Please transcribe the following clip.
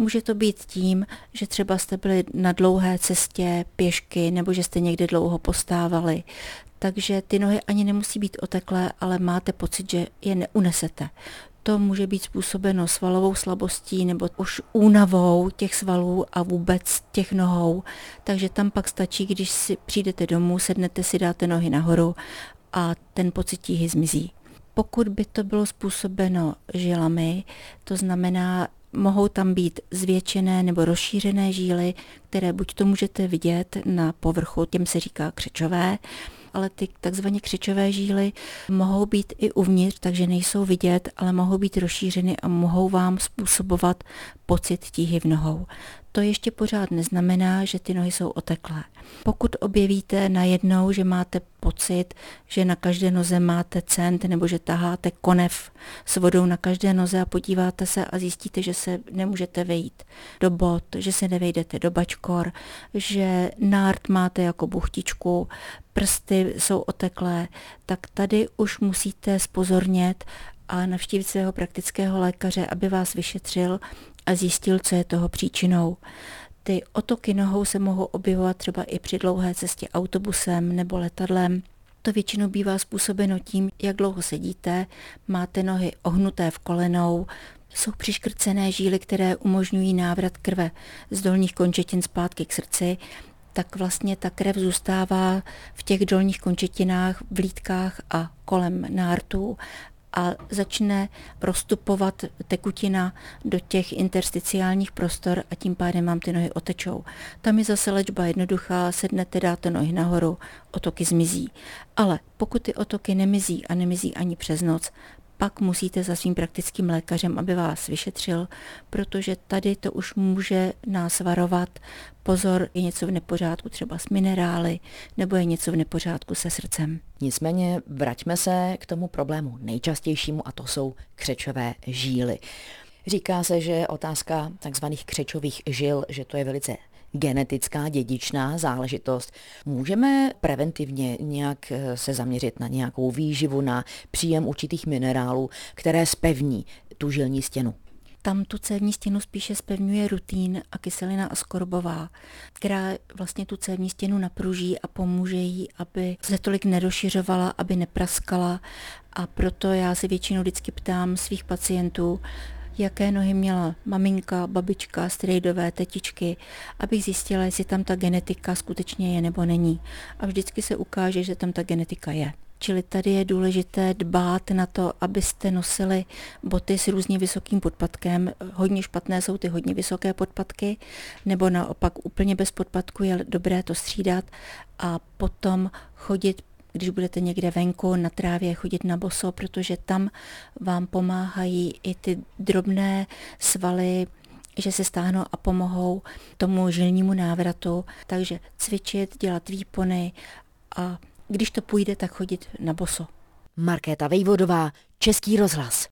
Může to být tím, že třeba jste byli na dlouhé cestě pěšky nebo že jste někde dlouho postávali. Takže ty nohy ani nemusí být oteklé, ale máte pocit, že je neunesete. To může být způsobeno svalovou slabostí nebo už únavou těch svalů a vůbec těch nohou. Takže tam pak stačí, když si přijdete domů, sednete si, dáte nohy nahoru a ten pocit tíhy zmizí. Pokud by to bylo způsobeno žilami, to znamená, mohou tam být zvětšené nebo rozšířené žíly, které buď to můžete vidět na povrchu, těm se říká křečové, ale ty takzvané křičové žíly mohou být i uvnitř, takže nejsou vidět, ale mohou být rozšířeny a mohou vám způsobovat pocit tíhy v nohou. To ještě pořád neznamená, že ty nohy jsou oteklé. Pokud objevíte najednou, že máte pocit, že na každé noze máte cent nebo že taháte konev s vodou na každé noze a podíváte se a zjistíte, že se nemůžete vejít do bot, že se nevejdete do bačkor, že nárt máte jako buchtičku, prsty jsou oteklé, tak tady už musíte spozornět a navštívit svého praktického lékaře, aby vás vyšetřil a zjistil, co je toho příčinou. Ty otoky nohou se mohou objevovat třeba i při dlouhé cestě autobusem nebo letadlem. To většinou bývá způsobeno tím, jak dlouho sedíte, máte nohy ohnuté v kolenou, jsou přiškrcené žíly, které umožňují návrat krve z dolních končetin zpátky k srdci, tak vlastně ta krev zůstává v těch dolních končetinách, v lítkách a kolem nártů a začne rozstupovat tekutina do těch intersticiálních prostor a tím pádem vám ty nohy otečou. Tam je zase léčba jednoduchá, sednete, dáte nohy nahoru, otoky zmizí. Ale pokud ty otoky nemizí a nemizí ani přes noc, pak musíte za svým praktickým lékařem, aby vás vyšetřil, protože tady to už může nás varovat. Pozor, je něco v nepořádku třeba s minerály, nebo je něco v nepořádku se srdcem. Nicméně vraťme se k tomu problému nejčastějšímu a to jsou křečové žíly. Říká se, že otázka takzvaných křečových žil, že to je velice genetická dědičná záležitost. Můžeme preventivně nějak eh, se zaměřit na nějakou výživu, na příjem určitých minerálů, které spevní tu žilní stěnu? Tam tu cévní stěnu spíše spevňuje rutín a kyselina askorbová, která vlastně tu cévní stěnu napruží a pomůže jí, aby se tolik nerozšiřovala, aby nepraskala. A proto já si většinou vždycky ptám svých pacientů, jaké nohy měla maminka, babička, strejdové, tetičky, abych zjistila, jestli tam ta genetika skutečně je nebo není. A vždycky se ukáže, že tam ta genetika je. Čili tady je důležité dbát na to, abyste nosili boty s různě vysokým podpatkem. Hodně špatné jsou ty hodně vysoké podpatky, nebo naopak úplně bez podpatku je dobré to střídat a potom chodit když budete někde venku na trávě chodit na boso, protože tam vám pomáhají i ty drobné svaly, že se stáhnou a pomohou tomu žilnímu návratu. Takže cvičit, dělat výpony a když to půjde, tak chodit na boso. Markéta Vejvodová, Český rozhlas.